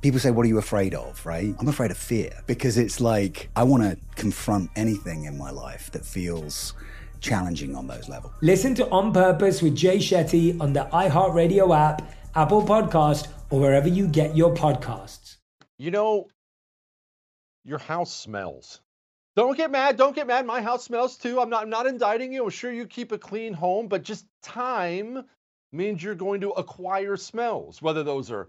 People say, What are you afraid of? Right? I'm afraid of fear because it's like I want to confront anything in my life that feels challenging on those levels. Listen to On Purpose with Jay Shetty on the iHeartRadio app, Apple Podcast, or wherever you get your podcasts. You know, your house smells. Don't get mad. Don't get mad. My house smells too. I'm not, I'm not indicting you. I'm sure you keep a clean home, but just time means you're going to acquire smells, whether those are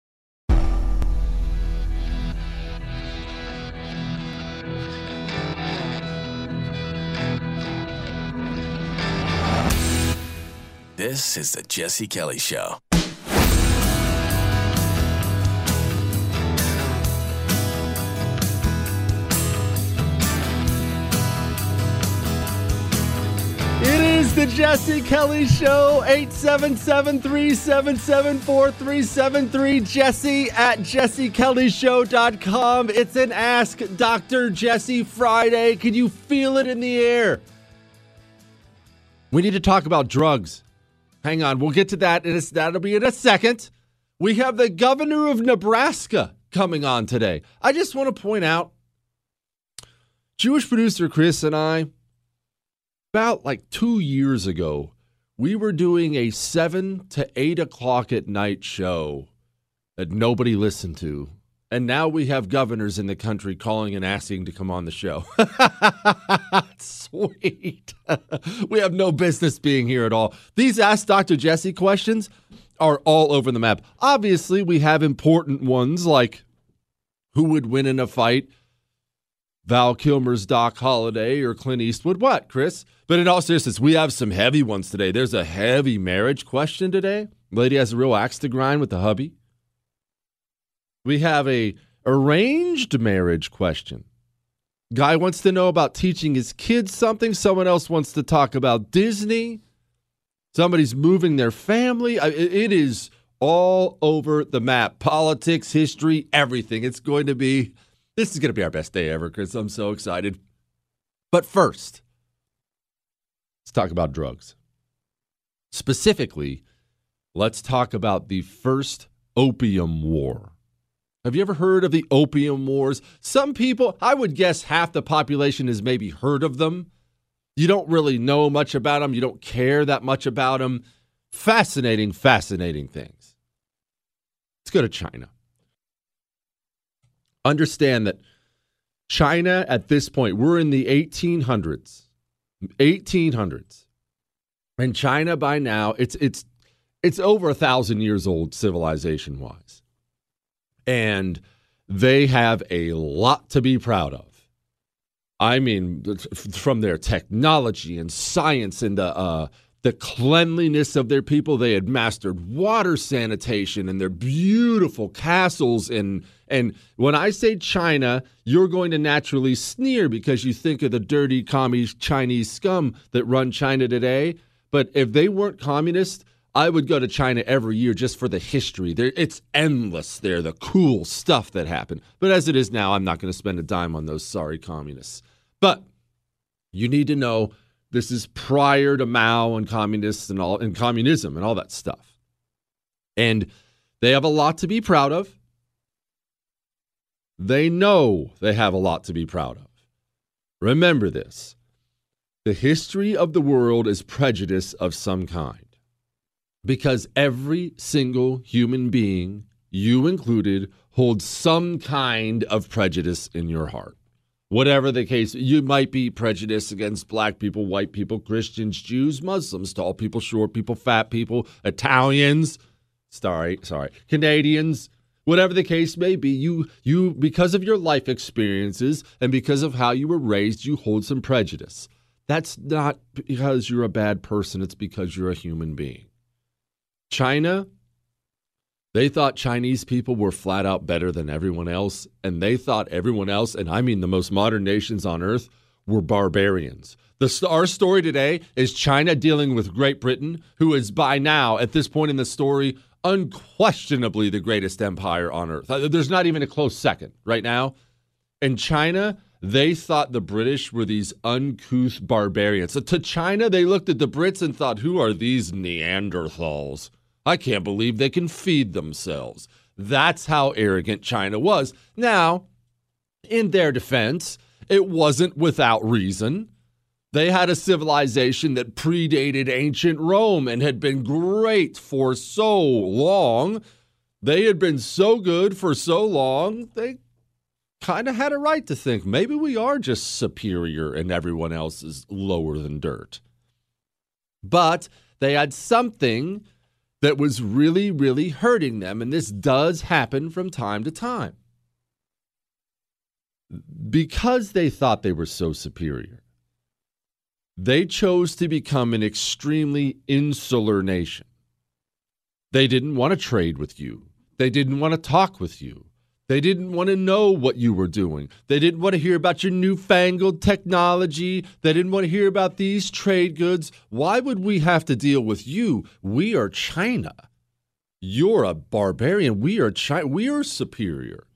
This is the Jesse Kelly Show. It is the Jesse Kelly Show, 877-377-4373, Jesse at jessekellyshow.com. It's an Ask Dr. Jesse Friday. Can you feel it in the air? We need to talk about drugs. Hang on, we'll get to that. In a, that'll be in a second. We have the governor of Nebraska coming on today. I just want to point out Jewish producer Chris and I, about like two years ago, we were doing a seven to eight o'clock at night show that nobody listened to. And now we have governors in the country calling and asking to come on the show. Sweet. we have no business being here at all. These Ask Dr. Jesse questions are all over the map. Obviously, we have important ones like who would win in a fight Val Kilmer's Doc Holliday or Clint Eastwood. What, Chris? But in all seriousness, we have some heavy ones today. There's a heavy marriage question today. Lady has a real axe to grind with the hubby. We have a arranged marriage question. Guy wants to know about teaching his kids something. Someone else wants to talk about Disney. Somebody's moving their family. It is all over the map politics, history, everything. It's going to be, this is going to be our best day ever, because I'm so excited. But first, let's talk about drugs. Specifically, let's talk about the first opium war. Have you ever heard of the opium wars? Some people, I would guess half the population has maybe heard of them. You don't really know much about them, you don't care that much about them. Fascinating, fascinating things. Let's go to China. Understand that China at this point, we're in the 1800s. 1800s. And China by now, it's it's it's over a thousand years old civilization wise and they have a lot to be proud of. I mean, from their technology and science and the uh, the cleanliness of their people, they had mastered water sanitation and their beautiful castles. And and when I say China, you're going to naturally sneer because you think of the dirty commie Chinese scum that run China today. But if they weren't communist, I would go to China every year just for the history. There, it's endless there, the cool stuff that happened. But as it is now, I'm not going to spend a dime on those sorry communists. But you need to know this is prior to Mao and communists and all and communism and all that stuff. And they have a lot to be proud of. They know they have a lot to be proud of. Remember this. The history of the world is prejudice of some kind because every single human being, you included, holds some kind of prejudice in your heart. Whatever the case, you might be prejudiced against black people, white people, Christians, Jews, Muslims, tall people, short people, fat people, Italians, sorry, sorry, Canadians, whatever the case may be, you you because of your life experiences and because of how you were raised, you hold some prejudice. That's not because you're a bad person, it's because you're a human being. China, they thought Chinese people were flat out better than everyone else, and they thought everyone else, and I mean the most modern nations on earth, were barbarians. The, our story today is China dealing with Great Britain, who is by now, at this point in the story, unquestionably the greatest empire on earth. Uh, there's not even a close second right now. And China, they thought the British were these uncouth barbarians. So to China, they looked at the Brits and thought, who are these Neanderthals? I can't believe they can feed themselves. That's how arrogant China was. Now, in their defense, it wasn't without reason. They had a civilization that predated ancient Rome and had been great for so long. They had been so good for so long, they kind of had a right to think maybe we are just superior and everyone else is lower than dirt. But they had something that was really, really hurting them. And this does happen from time to time. Because they thought they were so superior, they chose to become an extremely insular nation. They didn't want to trade with you, they didn't want to talk with you. They didn't want to know what you were doing. They didn't want to hear about your newfangled technology. They didn't want to hear about these trade goods. Why would we have to deal with you? We are China. You're a barbarian. We are China. We are superior.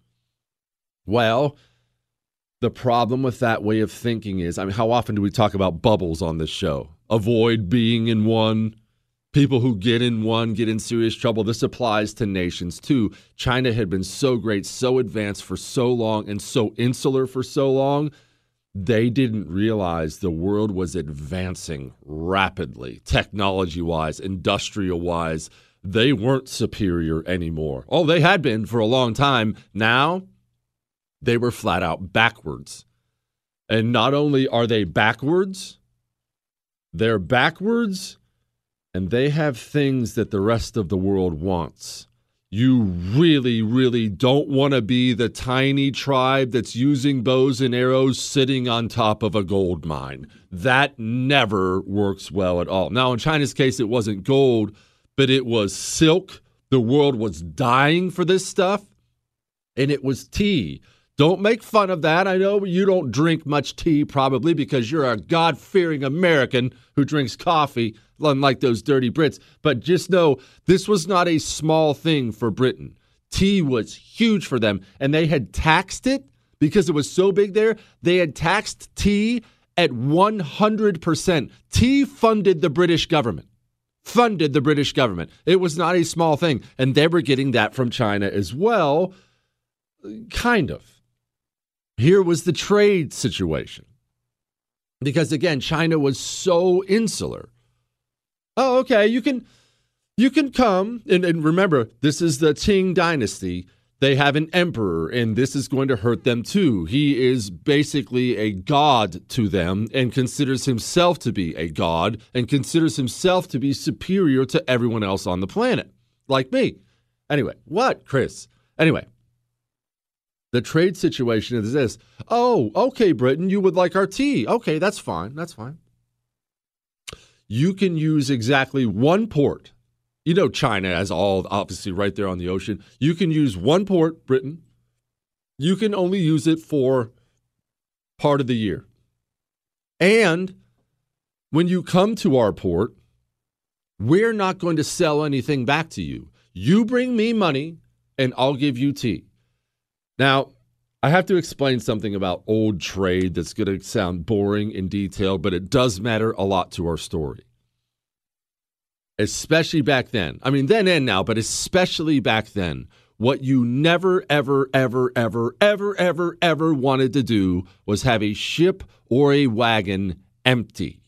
Well, the problem with that way of thinking is I mean, how often do we talk about bubbles on this show? Avoid being in one people who get in one get in serious trouble. This applies to nations too. China had been so great, so advanced for so long, and so insular for so long. They didn't realize the world was advancing rapidly, technology wise, industrial wise. They weren't superior anymore. Oh, they had been for a long time. Now, they were flat out backwards. And not only are they backwards, they're backwards and they have things that the rest of the world wants. you really, really don't want to be the tiny tribe that's using bows and arrows sitting on top of a gold mine. That never works well at all. Now, in China's case, it wasn't gold, but it was silk. The world was dying for this stuff, and it was tea. Don't make fun of that. I know you don't drink much tea probably because you're a God fearing American who drinks coffee, unlike those dirty Brits. But just know this was not a small thing for Britain. Tea was huge for them, and they had taxed it because it was so big there. They had taxed tea at 100%. Tea funded the British government. Funded the British government. It was not a small thing. And they were getting that from China as well. Kind of. Here was the trade situation. Because again, China was so insular. Oh, okay, you can you can come and, and remember, this is the Qing dynasty. They have an emperor, and this is going to hurt them too. He is basically a god to them and considers himself to be a god and considers himself to be superior to everyone else on the planet, like me. Anyway, what, Chris? Anyway, the trade situation is this. Oh, okay, Britain, you would like our tea. Okay, that's fine. That's fine. You can use exactly one port. You know, China has all obviously right there on the ocean. You can use one port, Britain. You can only use it for part of the year. And when you come to our port, we're not going to sell anything back to you. You bring me money and I'll give you tea. Now, I have to explain something about old trade that's going to sound boring in detail, but it does matter a lot to our story. Especially back then. I mean, then and now, but especially back then. What you never, ever, ever, ever, ever, ever, ever wanted to do was have a ship or a wagon empty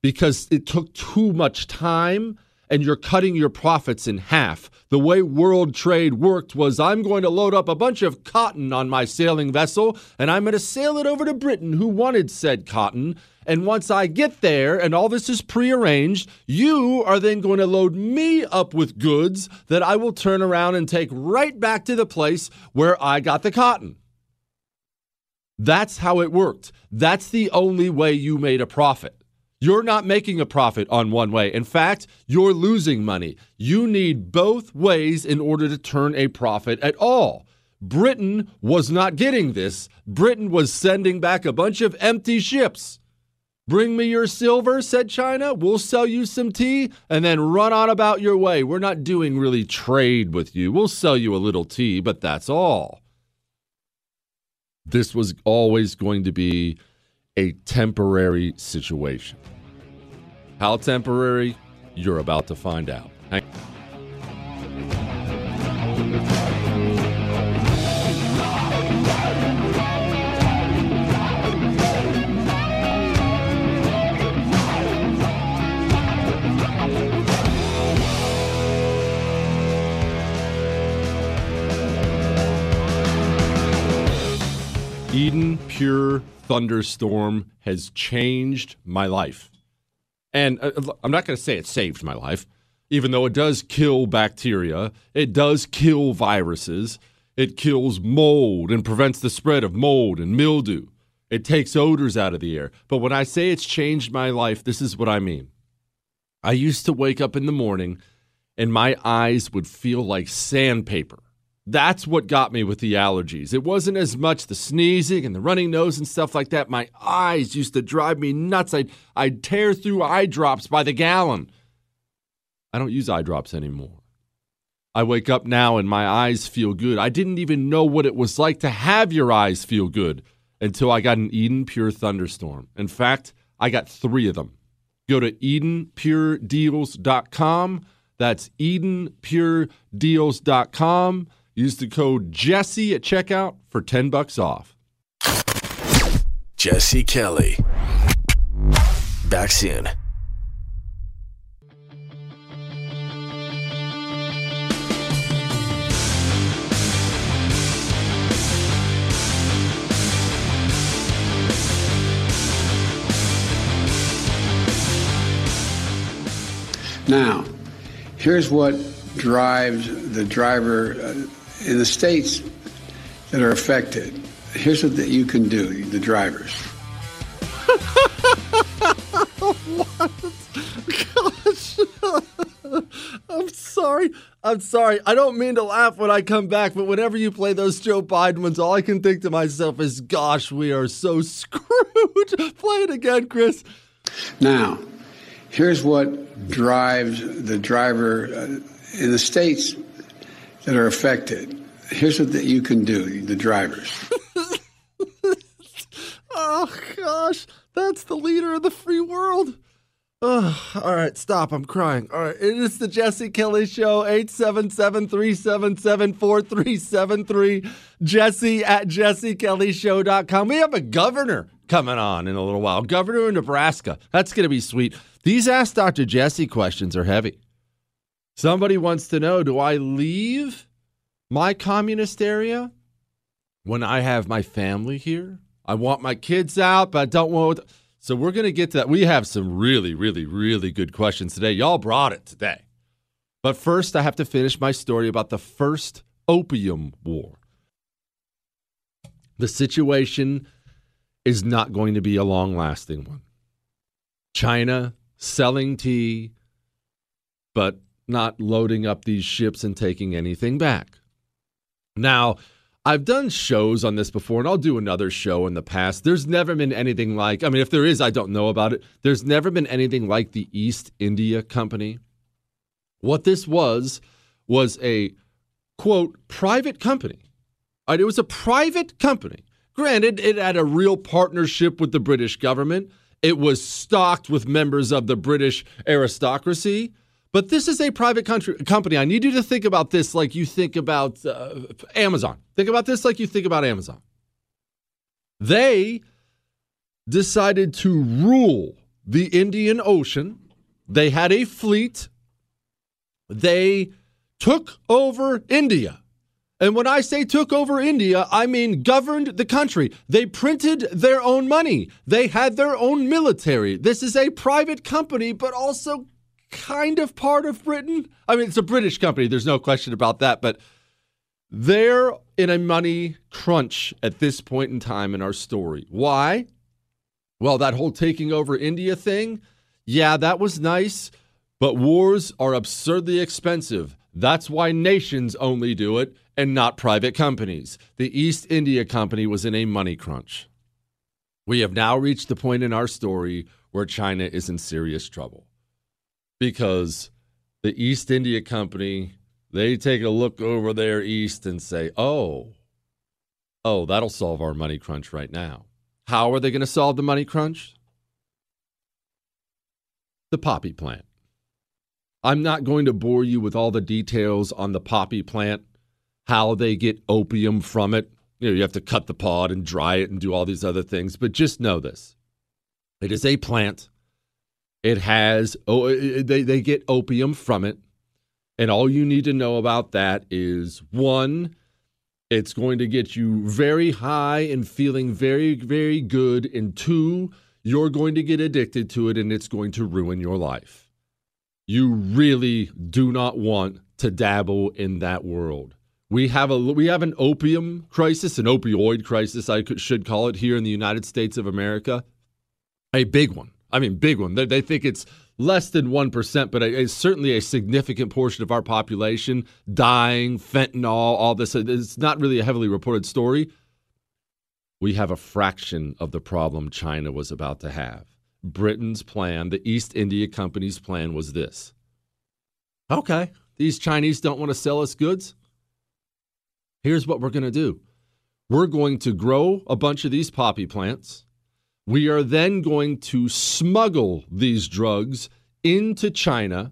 because it took too much time and you're cutting your profits in half. The way world trade worked was I'm going to load up a bunch of cotton on my sailing vessel and I'm going to sail it over to Britain, who wanted said cotton. And once I get there and all this is prearranged, you are then going to load me up with goods that I will turn around and take right back to the place where I got the cotton. That's how it worked. That's the only way you made a profit. You're not making a profit on one way. In fact, you're losing money. You need both ways in order to turn a profit at all. Britain was not getting this. Britain was sending back a bunch of empty ships. Bring me your silver, said China. We'll sell you some tea and then run on about your way. We're not doing really trade with you. We'll sell you a little tea, but that's all. This was always going to be a temporary situation. How temporary? You're about to find out. Hang- Eden Pure Thunderstorm has changed my life. And uh, I'm not going to say it saved my life, even though it does kill bacteria, it does kill viruses, it kills mold and prevents the spread of mold and mildew. It takes odors out of the air. But when I say it's changed my life, this is what I mean. I used to wake up in the morning and my eyes would feel like sandpaper. That's what got me with the allergies. It wasn't as much the sneezing and the running nose and stuff like that. My eyes used to drive me nuts. I'd, I'd tear through eye drops by the gallon. I don't use eye drops anymore. I wake up now and my eyes feel good. I didn't even know what it was like to have your eyes feel good until I got an Eden Pure Thunderstorm. In fact, I got three of them. Go to EdenPureDeals.com. That's EdenPureDeals.com. Use the code Jesse at checkout for 10 bucks off. Jesse Kelly. Back soon. Now, here's what drives the driver uh, in the states that are affected. Here's what that you can do, the drivers. Gosh. I'm sorry. I'm sorry. I don't mean to laugh when I come back, but whenever you play those Joe Biden ones, all I can think to myself is, gosh, we are so screwed. play it again, Chris. Now, here's what drives the driver uh, in the states that are affected. Here's what that you can do, the drivers. oh, gosh. That's the leader of the free world. Oh, all right, stop. I'm crying. All right, it is the Jesse Kelly Show, 877 377 4373. Jesse at jessekellyshow.com. We have a governor coming on in a little while. Governor of Nebraska. That's going to be sweet. These Ask Dr. Jesse questions are heavy. Somebody wants to know do I leave my communist area when I have my family here? I want my kids out, but I don't want. So we're going to get to that. We have some really, really, really good questions today. Y'all brought it today. But first, I have to finish my story about the first opium war. The situation is not going to be a long lasting one. China selling tea, but not loading up these ships and taking anything back. Now, I've done shows on this before, and I'll do another show in the past. There's never been anything like, I mean, if there is, I don't know about it. There's never been anything like the East India Company. What this was, was a quote, private company. Right, it was a private company. Granted, it had a real partnership with the British government. It was stocked with members of the British aristocracy. But this is a private country, company. I need you to think about this like you think about uh, Amazon. Think about this like you think about Amazon. They decided to rule the Indian Ocean. They had a fleet. They took over India. And when I say took over India, I mean governed the country. They printed their own money. They had their own military. This is a private company, but also kind of part of Britain. I mean, it's a British company, there's no question about that, but they're in a money crunch at this point in time in our story. Why? Well, that whole taking over India thing, yeah, that was nice, but wars are absurdly expensive. That's why nations only do it and not private companies. The East India Company was in a money crunch. We have now reached the point in our story where China is in serious trouble because the East India Company, they take a look over there east and say, oh, oh, that'll solve our money crunch right now. How are they going to solve the money crunch? The poppy plant. I'm not going to bore you with all the details on the poppy plant, how they get opium from it. You know, you have to cut the pod and dry it and do all these other things, but just know this. It is a plant it has oh they they get opium from it. And all you need to know about that is one, it's going to get you very high and feeling very very good and two, you're going to get addicted to it and it's going to ruin your life. You really do not want to dabble in that world. We have a we have an opium crisis, an opioid crisis I could, should call it here in the United States of America. A big one. I mean, big one. They, they think it's less than 1%, but it's certainly a significant portion of our population dying, fentanyl, all this. It's not really a heavily reported story. We have a fraction of the problem China was about to have. Britain's plan, the East India Company's plan was this okay, these Chinese don't want to sell us goods. Here's what we're going to do we're going to grow a bunch of these poppy plants we are then going to smuggle these drugs into China,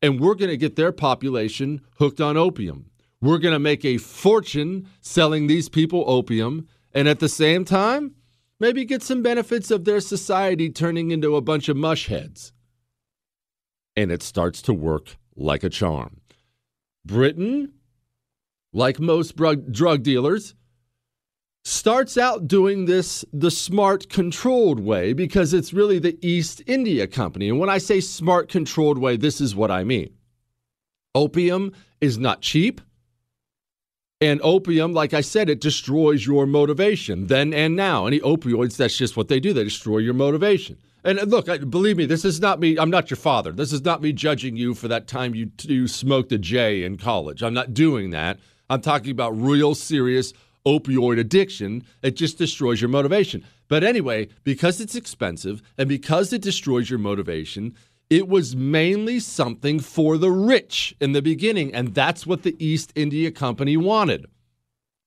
and we're going to get their population hooked on opium. We're going to make a fortune selling these people opium, and at the same time, maybe get some benefits of their society turning into a bunch of mush heads. And it starts to work like a charm. Britain, like most drug dealers, starts out doing this the smart controlled way because it's really the East India Company. And when I say smart controlled way, this is what I mean. Opium is not cheap. And opium, like I said, it destroys your motivation then and now. Any opioids, that's just what they do. They destroy your motivation. And uh, look, believe me, this is not me. I'm not your father. This is not me judging you for that time you, you smoked a J in college. I'm not doing that. I'm talking about real serious opioid addiction. It just destroys your motivation. But anyway, because it's expensive and because it destroys your motivation, it was mainly something for the rich in the beginning, and that's what the East India Company wanted.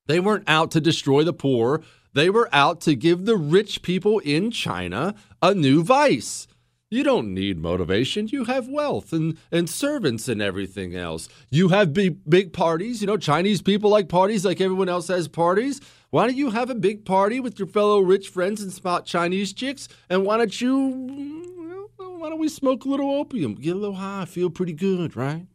They weren't out to destroy the poor, they were out to give the rich people in China a new vice. You don't need motivation. You have wealth and, and servants and everything else. You have big, big parties. You know, Chinese people like parties like everyone else has parties. Why don't you have a big party with your fellow rich friends and spot Chinese chicks? And why don't you why don't we smoke a little opium, get a little high, feel pretty good, right?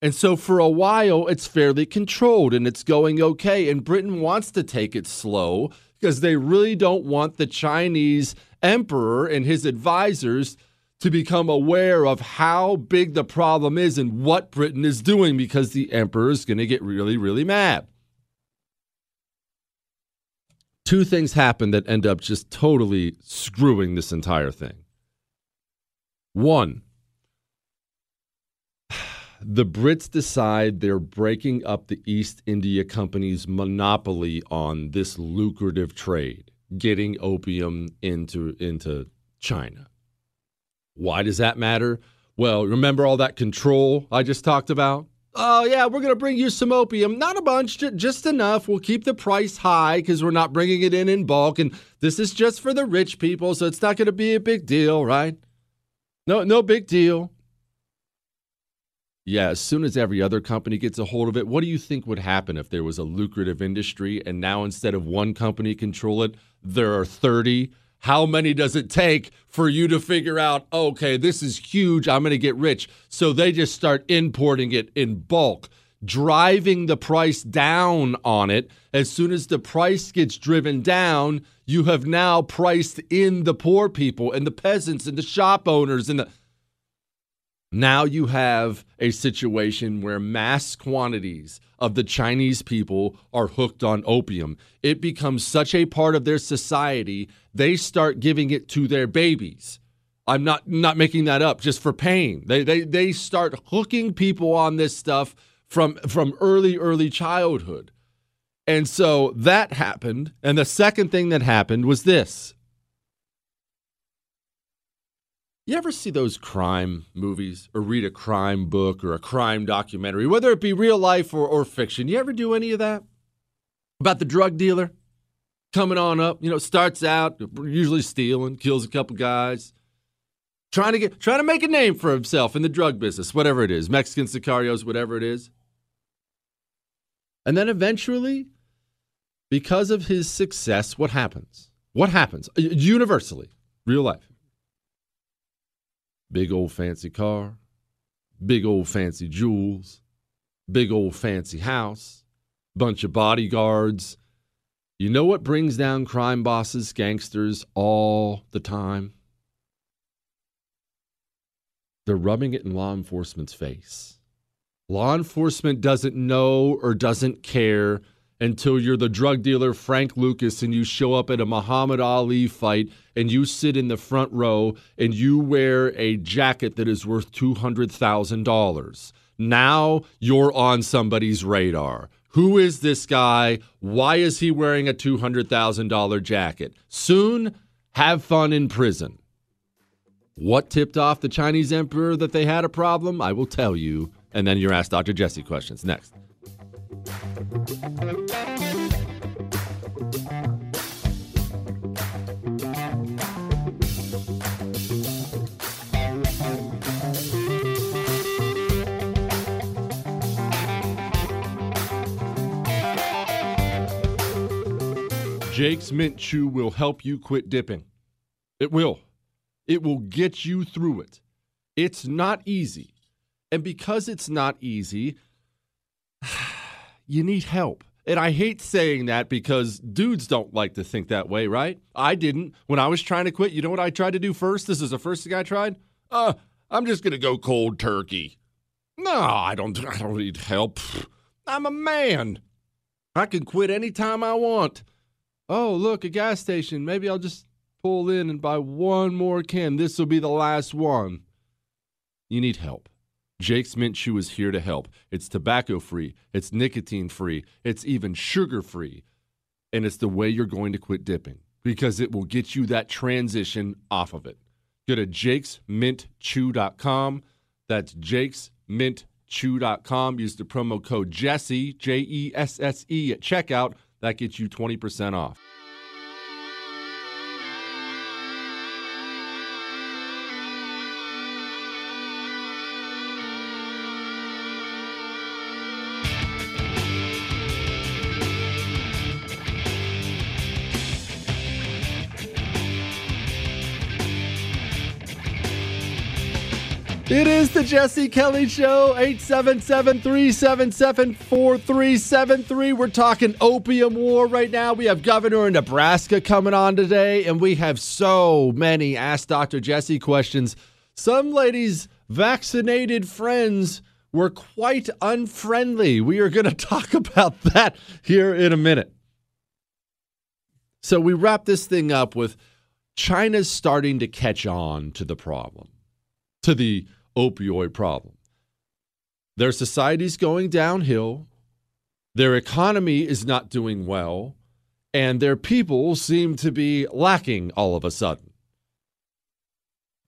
And so for a while, it's fairly controlled and it's going okay. And Britain wants to take it slow because they really don't want the Chinese emperor and his advisors to become aware of how big the problem is and what Britain is doing because the emperor is going to get really, really mad. Two things happen that end up just totally screwing this entire thing. One, the Brits decide they're breaking up the East India Company's monopoly on this lucrative trade, getting opium into, into China. Why does that matter? Well, remember all that control I just talked about? Oh, yeah, we're going to bring you some opium. Not a bunch, just enough. We'll keep the price high because we're not bringing it in in bulk. And this is just for the rich people, so it's not going to be a big deal, right? No, no big deal. Yeah, as soon as every other company gets a hold of it, what do you think would happen if there was a lucrative industry and now instead of one company control it, there are 30? How many does it take for you to figure out, okay, this is huge, I'm going to get rich? So they just start importing it in bulk, driving the price down on it. As soon as the price gets driven down, you have now priced in the poor people and the peasants and the shop owners and the now you have a situation where mass quantities of the Chinese people are hooked on opium. It becomes such a part of their society, they start giving it to their babies. I'm not not making that up just for pain. They they they start hooking people on this stuff from from early early childhood. And so that happened. And the second thing that happened was this. You ever see those crime movies or read a crime book or a crime documentary, whether it be real life or, or fiction? You ever do any of that? About the drug dealer coming on up, you know, starts out usually stealing, kills a couple guys, trying to get trying to make a name for himself in the drug business, whatever it is, Mexican sicarios, whatever it is. And then eventually because of his success, what happens? What happens? Universally, real life. Big old fancy car, big old fancy jewels, big old fancy house, bunch of bodyguards. You know what brings down crime bosses, gangsters all the time? They're rubbing it in law enforcement's face. Law enforcement doesn't know or doesn't care until you're the drug dealer Frank Lucas and you show up at a Muhammad Ali fight and you sit in the front row and you wear a jacket that is worth $200,000. Now you're on somebody's radar. Who is this guy? Why is he wearing a $200,000 jacket? Soon, have fun in prison. What tipped off the Chinese emperor that they had a problem? I will tell you. And then you're asked Dr. Jesse questions next. Jake's Mint Chew will help you quit dipping. It will. It will get you through it. It's not easy. And because it's not easy, you need help. And I hate saying that because dudes don't like to think that way, right? I didn't. When I was trying to quit, you know what I tried to do first? This is the first thing I tried? Uh, I'm just going to go cold turkey. No, I don't. I don't need help. I'm a man. I can quit anytime I want. Oh, look, a gas station. Maybe I'll just pull in and buy one more can. This will be the last one. You need help. Jake's Mint Chew is here to help. It's tobacco free, it's nicotine free, it's even sugar free. And it's the way you're going to quit dipping because it will get you that transition off of it. Go to jakesmintchew.com. That's jakesmintchew.com. Use the promo code Jesse, J E S S E, at checkout. That gets you 20% off. It is the Jesse Kelly Show, 877 377 4373. We're talking opium war right now. We have Governor of Nebraska coming on today, and we have so many Ask Dr. Jesse questions. Some ladies' vaccinated friends were quite unfriendly. We are going to talk about that here in a minute. So, we wrap this thing up with China's starting to catch on to the problem, to the opioid problem. Their society's going downhill, their economy is not doing well, and their people seem to be lacking all of a sudden.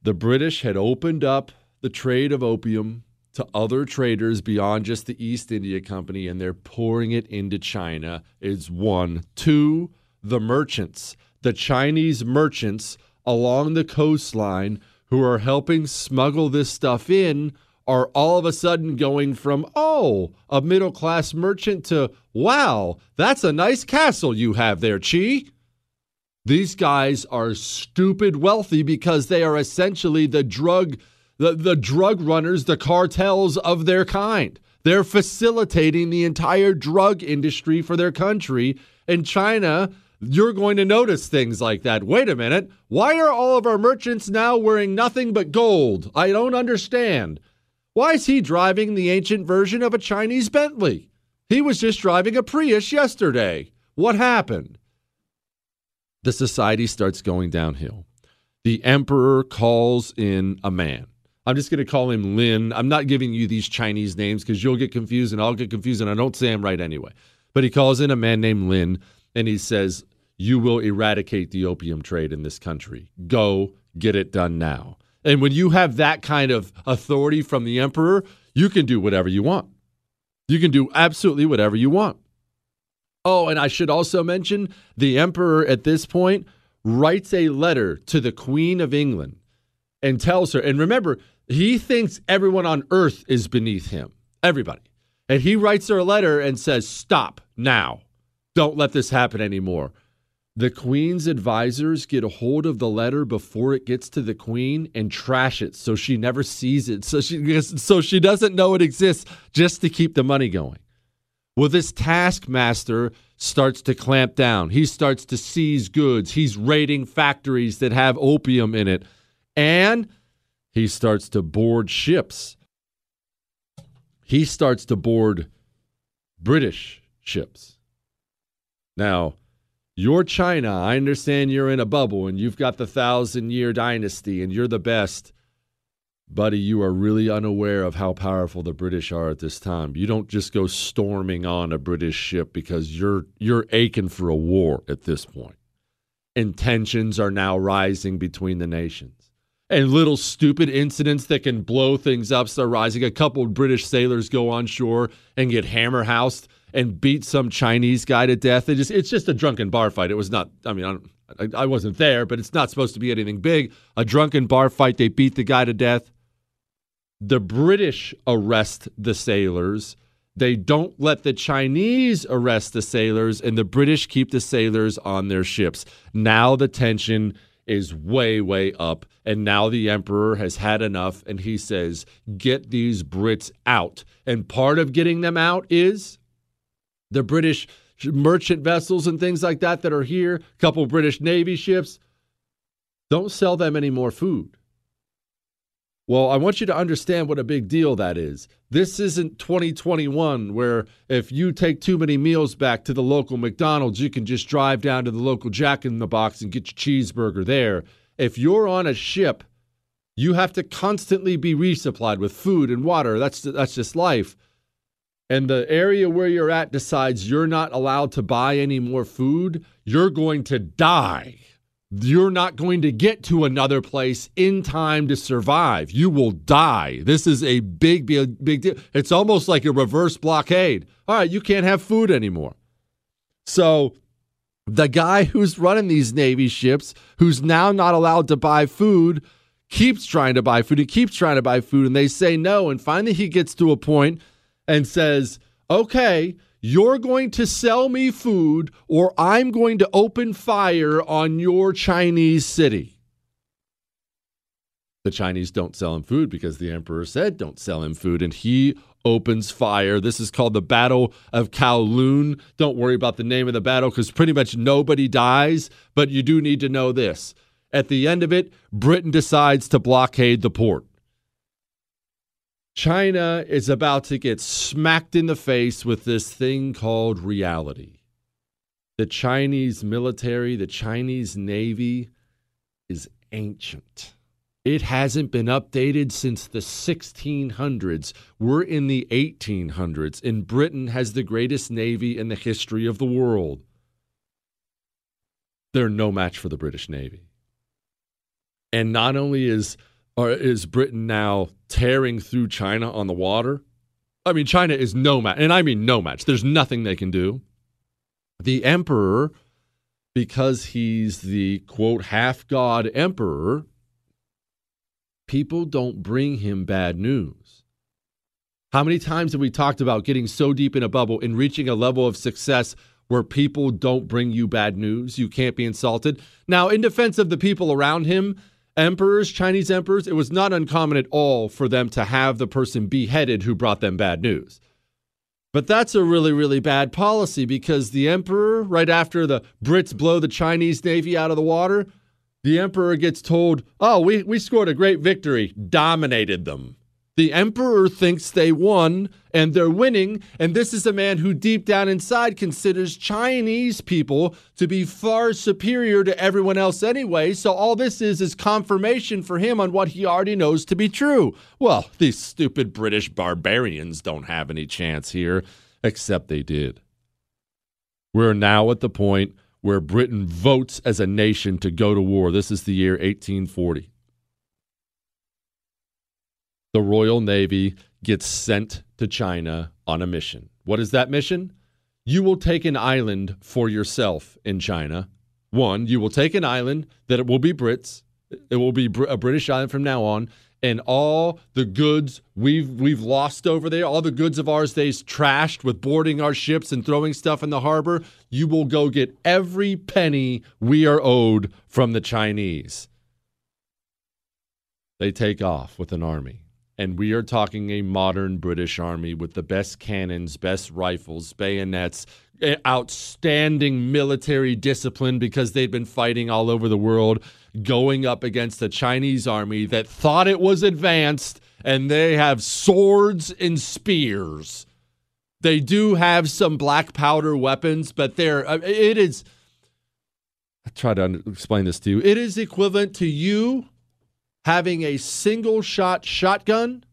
The British had opened up the trade of opium to other traders beyond just the East India Company, and they're pouring it into China, is one. Two, the merchants, the Chinese merchants along the coastline who are helping smuggle this stuff in are all of a sudden going from, oh, a middle class merchant to, wow, that's a nice castle you have there, Chi. These guys are stupid wealthy because they are essentially the drug the, the drug runners, the cartels of their kind. They're facilitating the entire drug industry for their country. And China you're going to notice things like that. Wait a minute. Why are all of our merchants now wearing nothing but gold? I don't understand. Why is he driving the ancient version of a Chinese Bentley? He was just driving a Prius yesterday. What happened? The society starts going downhill. The emperor calls in a man. I'm just going to call him Lin. I'm not giving you these Chinese names because you'll get confused and I'll get confused and I don't say them right anyway. But he calls in a man named Lin and he says, you will eradicate the opium trade in this country. Go get it done now. And when you have that kind of authority from the emperor, you can do whatever you want. You can do absolutely whatever you want. Oh, and I should also mention the emperor at this point writes a letter to the Queen of England and tells her, and remember, he thinks everyone on earth is beneath him, everybody. And he writes her a letter and says, Stop now. Don't let this happen anymore. The Queen's advisors get a hold of the letter before it gets to the Queen and trash it so she never sees it. So she so she doesn't know it exists just to keep the money going. Well, this taskmaster starts to clamp down. He starts to seize goods. He's raiding factories that have opium in it. And he starts to board ships. He starts to board British ships. Now, you're China. I understand you're in a bubble and you've got the thousand year dynasty and you're the best. Buddy, you are really unaware of how powerful the British are at this time. You don't just go storming on a British ship because you're you're aching for a war at this point. And tensions are now rising between the nations. And little stupid incidents that can blow things up start rising. A couple of British sailors go on shore and get hammer housed and beat some Chinese guy to death. It just it's just a drunken bar fight. It was not. I mean, I, I wasn't there, but it's not supposed to be anything big. A drunken bar fight. They beat the guy to death. The British arrest the sailors. They don't let the Chinese arrest the sailors, and the British keep the sailors on their ships. Now the tension is way, way up. And now the emperor has had enough, and he says, Get these Brits out. And part of getting them out is the British merchant vessels and things like that that are here, a couple British Navy ships. Don't sell them any more food. Well, I want you to understand what a big deal that is. This isn't 2021 where if you take too many meals back to the local McDonald's, you can just drive down to the local Jack in the Box and get your cheeseburger there. If you're on a ship, you have to constantly be resupplied with food and water. That's that's just life. And the area where you're at decides you're not allowed to buy any more food, you're going to die you're not going to get to another place in time to survive. You will die. This is a big, big, big deal. It's almost like a reverse blockade. All right, you can't have food anymore. So the guy who's running these Navy ships, who's now not allowed to buy food, keeps trying to buy food. He keeps trying to buy food, and they say no. And finally, he gets to a point and says, okay, you're going to sell me food or I'm going to open fire on your Chinese city. The Chinese don't sell him food because the emperor said don't sell him food, and he opens fire. This is called the Battle of Kowloon. Don't worry about the name of the battle because pretty much nobody dies, but you do need to know this. At the end of it, Britain decides to blockade the port. China is about to get smacked in the face with this thing called reality. The Chinese military, the Chinese Navy is ancient. It hasn't been updated since the 1600s. We're in the 1800s, and Britain has the greatest navy in the history of the world. They're no match for the British Navy. And not only is or is Britain now tearing through China on the water? I mean, China is no match, and I mean no match. There's nothing they can do. The emperor, because he's the quote half god emperor, people don't bring him bad news. How many times have we talked about getting so deep in a bubble and reaching a level of success where people don't bring you bad news? You can't be insulted. Now, in defense of the people around him, emperors, Chinese emperors, it was not uncommon at all for them to have the person beheaded who brought them bad news. But that's a really, really bad policy because the emperor, right after the Brits blow the Chinese Navy out of the water, the emperor gets told, Oh, we, we scored a great victory, dominated them. The emperor thinks they won and they're winning. And this is a man who, deep down inside, considers Chinese people to be far superior to everyone else anyway. So, all this is is confirmation for him on what he already knows to be true. Well, these stupid British barbarians don't have any chance here, except they did. We're now at the point where Britain votes as a nation to go to war. This is the year 1840 the Royal Navy gets sent to China on a mission. What is that mission? You will take an island for yourself in China. One, you will take an island that it will be Brits. It will be a British island from now on, and all the goods we've we've lost over there, all the goods of ours they've trashed with boarding our ships and throwing stuff in the harbor, you will go get every penny we are owed from the Chinese. They take off with an army. And we are talking a modern British army with the best cannons, best rifles, bayonets, outstanding military discipline because they'd been fighting all over the world, going up against a Chinese army that thought it was advanced, and they have swords and spears. They do have some black powder weapons, but they're uh, it is. I try to explain this to you. It is equivalent to you having a single shot shotgun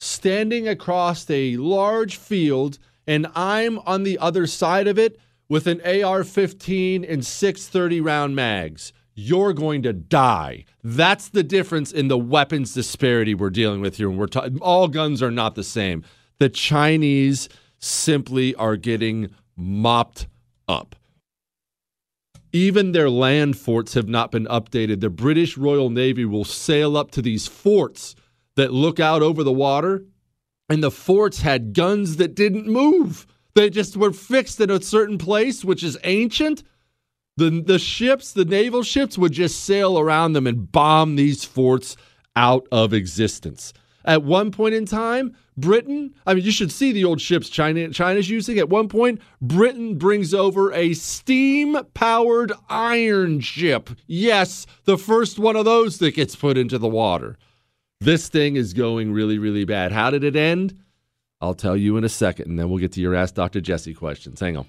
standing across a large field, and I'm on the other side of it with an AR 15 and 630 round mags. You're going to die. That's the difference in the weapons disparity we're dealing with here. And we're ta- all guns are not the same. The Chinese simply are getting mopped up. Even their land forts have not been updated. The British Royal Navy will sail up to these forts that look out over the water, and the forts had guns that didn't move. They just were fixed in a certain place, which is ancient. The, the ships, the naval ships, would just sail around them and bomb these forts out of existence. At one point in time, Britain, I mean, you should see the old ships China, China's using. At one point, Britain brings over a steam powered iron ship. Yes, the first one of those that gets put into the water. This thing is going really, really bad. How did it end? I'll tell you in a second, and then we'll get to your Ask Dr. Jesse questions. Hang on.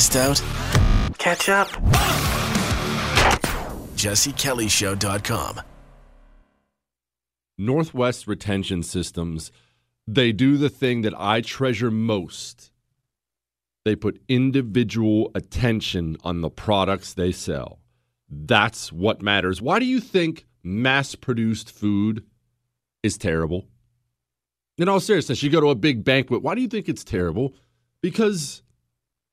Missed out? Catch up. JesseKellyShow.com. Northwest Retention Systems, they do the thing that I treasure most. They put individual attention on the products they sell. That's what matters. Why do you think mass produced food is terrible? In all seriousness, you go to a big banquet, why do you think it's terrible? Because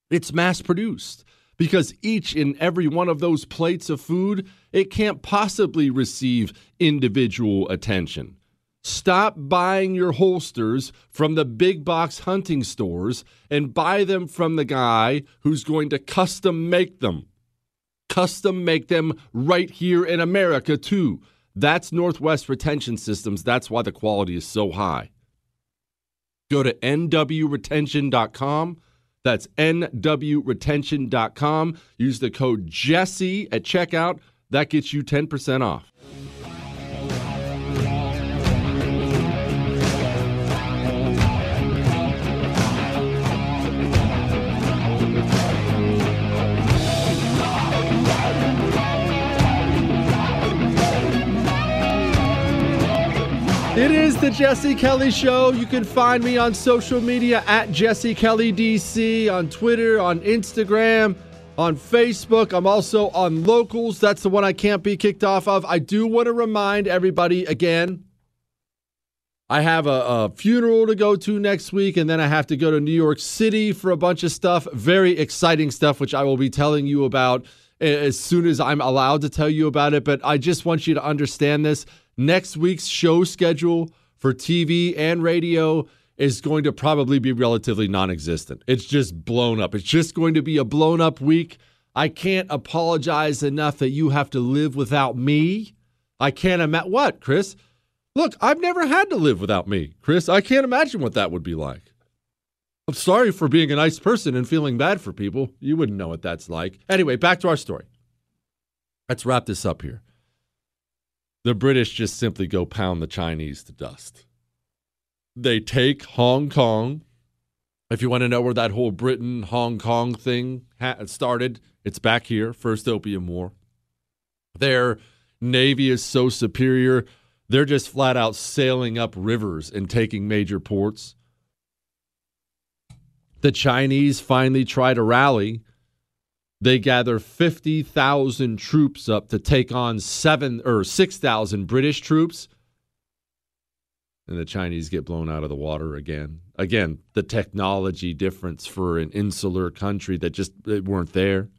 it's mass produced. Because each and every one of those plates of food, it can't possibly receive individual attention. Stop buying your holsters from the big box hunting stores and buy them from the guy who's going to custom make them. Custom make them right here in America, too. That's Northwest Retention Systems. That's why the quality is so high. Go to nwretention.com. That's nwretention.com. Use the code Jesse at checkout. That gets you 10% off. It is the Jesse Kelly Show. You can find me on social media at Jesse Kelly DC, on Twitter, on Instagram, on Facebook. I'm also on Locals. That's the one I can't be kicked off of. I do want to remind everybody again I have a, a, funeral to go to next week, and then I have to go to New York City for a bunch of stuff. Very exciting stuff, which I will be telling you about eh, as soon as I'm allowed to tell you about it. But I just want you to understand this next week's show schedule for TV and radio is going to probably be relatively non existent. It's just blown up. It's just going to be a blown up week. I can't apologize enough that you have to live without me. I can't imagine. What, Chris? Look, I've never had to live without me, Chris. I can't imagine what that would be like. I'm sorry for being a nice person and feeling bad for people. You wouldn't know what that's like. Anyway, back to our story. Let's wrap this up here the British just simply go pound the Chinese to dust. They take Hong Kong. If you want to know where that whole Britain Hong Kong thing started, it's back here, First Opium War. Their navy is so superior, they're just flat out sailing up rivers and taking major ports. The Chinese finally try to rally they gather 50,000 troops up to take on 7 or 6,000 British troops. And the Chinese get blown out of the water again. Again, the technology difference for an insular country that just weren't there.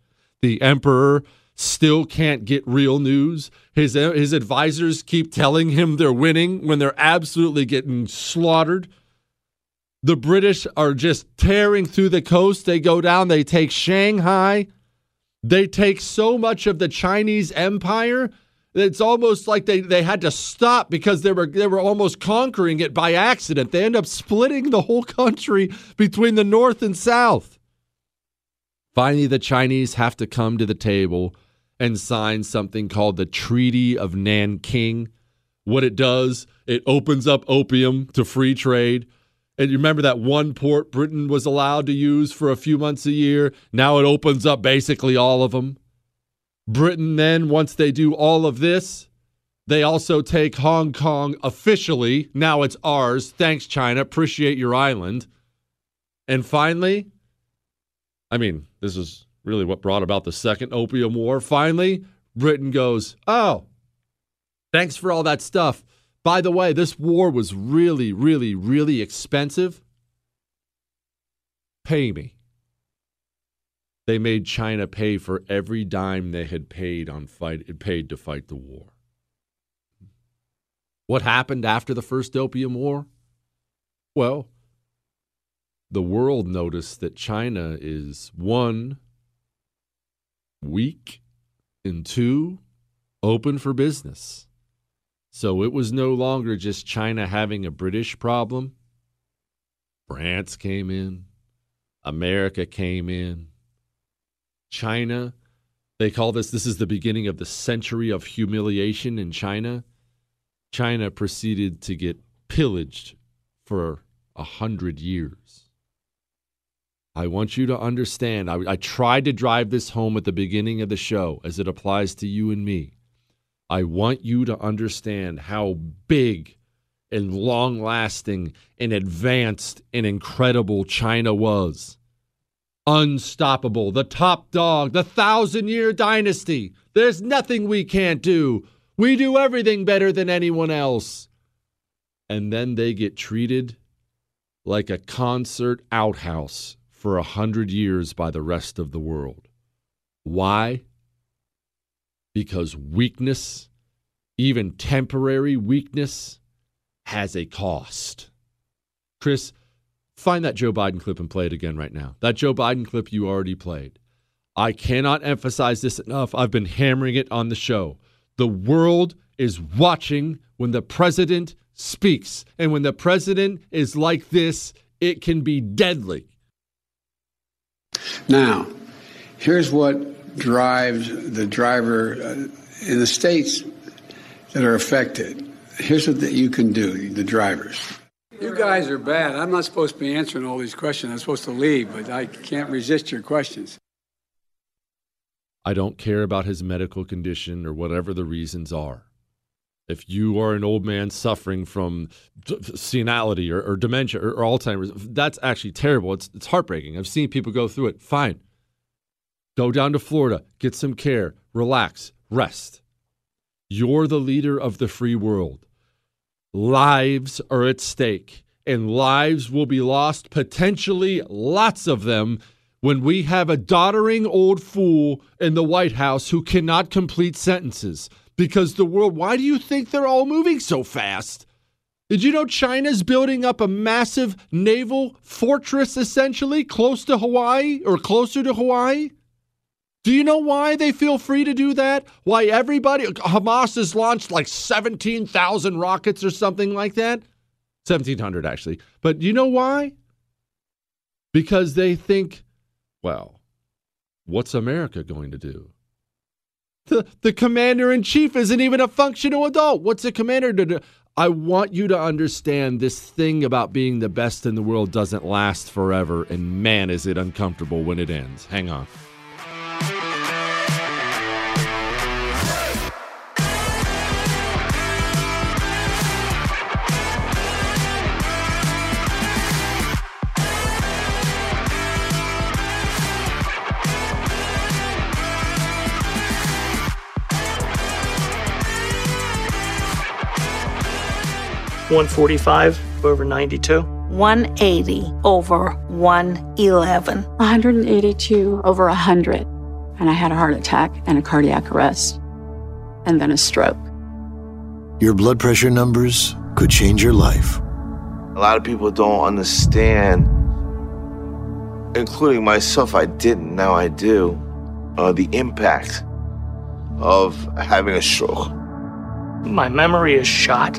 The emperor still can't get real news. His his advisors keep telling him they're winning when they're absolutely getting slaughtered. The British are just tearing through the coast. They go down, they take Shanghai. They take so much of the Chinese empire it's almost like they, they had to stop because they were they were almost conquering it by accident. They end up splitting the whole country between the north and south. Finally, the Chinese have to come to the table and sign something called the Treaty of Nanking. What it does, it opens up opium to free trade. And you remember that one port Britain was allowed to use for a few months a year? Now it opens up basically all of them. Britain, then, once they do all of this, they also take Hong Kong officially. Now it's ours. Thanks, China. Appreciate your island. And finally, I mean, this is really what brought about the Second Opium War. Finally, Britain goes, Oh, thanks for all that stuff. By the way, this war was really, really, really expensive. Pay me. They made China pay for every dime they had paid on fight paid to fight the war. What happened after the first opium war? Well, the world noticed that China is one, weak, and two, open for business. So it was no longer just China having a British problem. France came in, America came in, China. They call this, this is the beginning of the century of humiliation in China. China proceeded to get pillaged for a hundred years. I want you to understand. I, I, tried to drive this home at the beginning of the show as it applies to you and me. I want you to understand how big and long lasting and advanced and incredible China was. Unstoppable, the top dog, the thousand year dynasty. There's nothing we can't do. We do everything better than anyone else. And then they get treated like a concert outhouse for a hundred years by the rest of the world. Why? Because weakness, even temporary weakness, has a cost. Chris, find that Joe Biden clip and play it again right now. That Joe Biden clip you already played. I cannot emphasize this enough. I've been hammering it on the show. The world is watching when the president speaks. And when the president is like this, it can be deadly. Now, here's what drives the driver uh, in the states that are affected. Here's what you can do, the drivers. You guys are bad. I'm not supposed to be answering all these questions. I'm supposed to leave, but I can't resist your questions. I don't care about his medical condition or whatever the reasons are. If you are an old man suffering from senility or, or dementia or, or, Alzheimer's, that's actually terrible. It's, it's heartbreaking. I've seen people go through it. Fine. Go down to Florida, get some care, relax, rest. You're the leader of the free world. Lives are at stake, and lives will be lost, potentially lots of them, when we have a doddering old fool in the White House who cannot complete sentences because the world, why do you think they're all moving so fast? Did you know China's building up a massive naval fortress essentially close to Hawaii or closer to Hawaii? Do you know why they feel free to do that? Why everybody, Hamas has launched like 17,000 rockets or something like that? 1,700 actually. But do you know why? Because they think, well, what's America going to do? The, the commander in chief isn't even a functional adult. What's a commander to do? I want you to understand this thing about being the best in the world doesn't last forever, and man, is it uncomfortable when it ends. Hang on. 145 over 92. 180 over 111. 182 over 100. And I had a heart attack and a cardiac arrest, and then a stroke. Your blood pressure numbers could change your life. A lot of people don't understand, including myself, I didn't, now I do, uh, the impact of having a stroke. My memory is shot.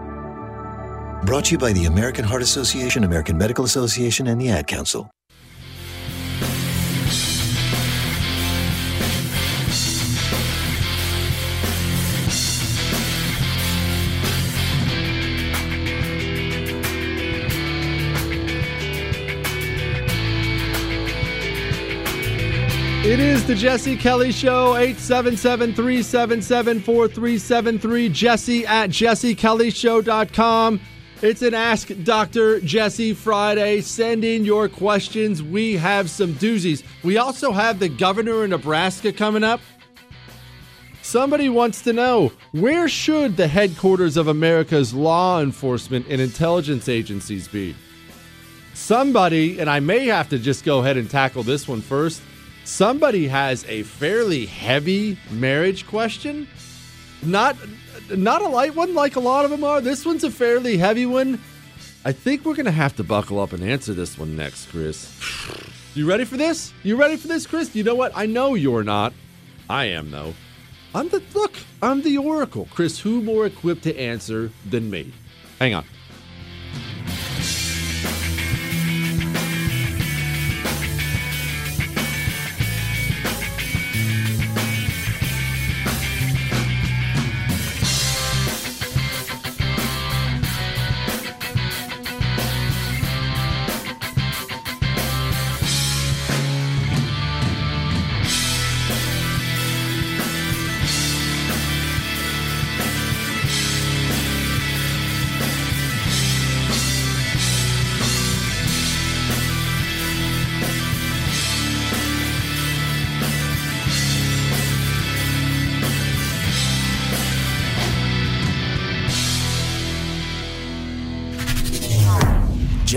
Brought to you by the American Heart Association, American Medical Association, and the Ad Council. It is the Jesse Kelly Show, 877 377 4373. Jesse at jessekellyshow.com. It's an Ask Dr. Jesse Friday. Send in your questions. We have some doozies. We also have the governor of Nebraska coming up. Somebody wants to know where should the headquarters of America's law enforcement and intelligence agencies be? Somebody, and I may have to just go ahead and tackle this one first. Somebody has a fairly heavy marriage question. Not not a light one like a lot of them are. This one's a fairly heavy one. I think we're going to have to buckle up and answer this one next, Chris. You ready for this? You ready for this, Chris? You know what? I know you're not. I am though. I'm the look, I'm the oracle. Chris, who more equipped to answer than me? Hang on.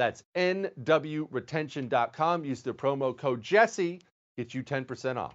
That's nwretention.com. Use the promo code Jesse, get you 10% off.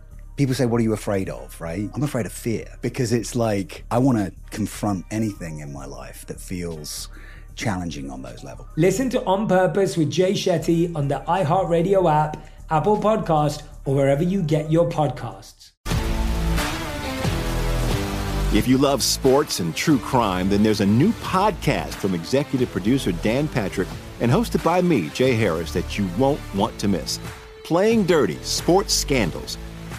People say, What are you afraid of? Right? I'm afraid of fear because it's like I want to confront anything in my life that feels challenging on those levels. Listen to On Purpose with Jay Shetty on the iHeartRadio app, Apple Podcast, or wherever you get your podcasts. If you love sports and true crime, then there's a new podcast from executive producer Dan Patrick and hosted by me, Jay Harris, that you won't want to miss. Playing Dirty Sports Scandals.